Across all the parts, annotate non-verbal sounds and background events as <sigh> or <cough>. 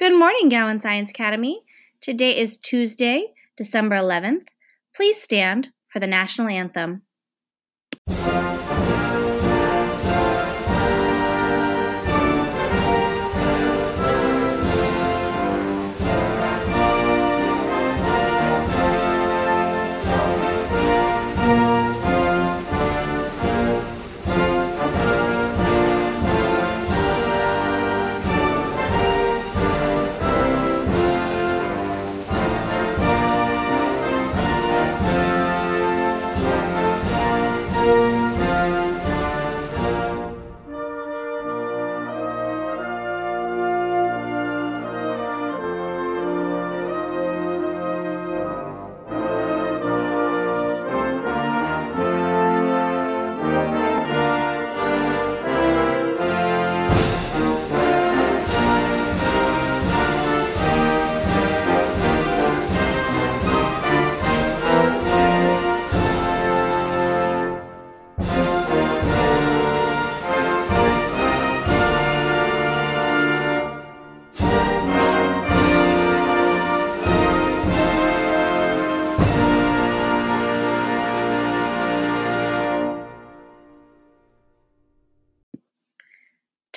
Good morning, Gowan Science Academy. Today is Tuesday, December 11th. Please stand for the national anthem.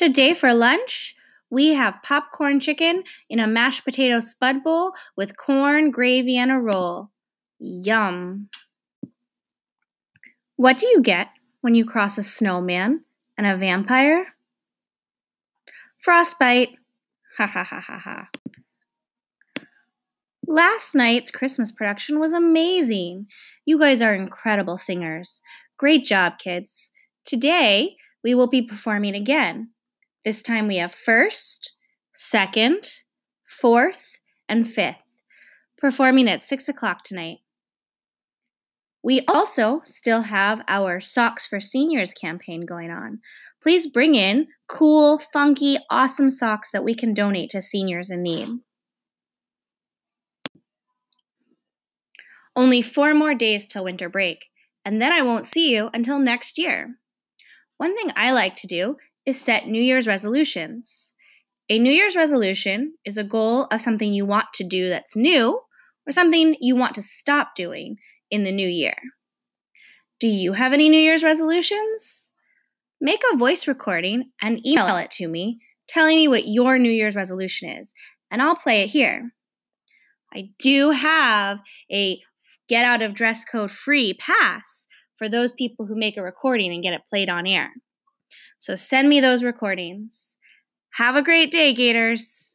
Today for lunch, we have popcorn chicken in a mashed potato spud bowl with corn, gravy, and a roll. Yum. What do you get when you cross a snowman and a vampire? Frostbite. <laughs> Ha ha ha ha ha. Last night's Christmas production was amazing. You guys are incredible singers. Great job, kids. Today, we will be performing again. This time we have first, second, fourth, and fifth, performing at 6 o'clock tonight. We also still have our Socks for Seniors campaign going on. Please bring in cool, funky, awesome socks that we can donate to seniors in need. Only four more days till winter break, and then I won't see you until next year. One thing I like to do is set New Year's resolutions. A New Year's resolution is a goal of something you want to do that's new or something you want to stop doing in the new year. Do you have any New Year's resolutions? Make a voice recording and email it to me telling me what your New Year's resolution is, and I'll play it here. I do have a get out of dress code free pass for those people who make a recording and get it played on air. So send me those recordings. Have a great day, Gators.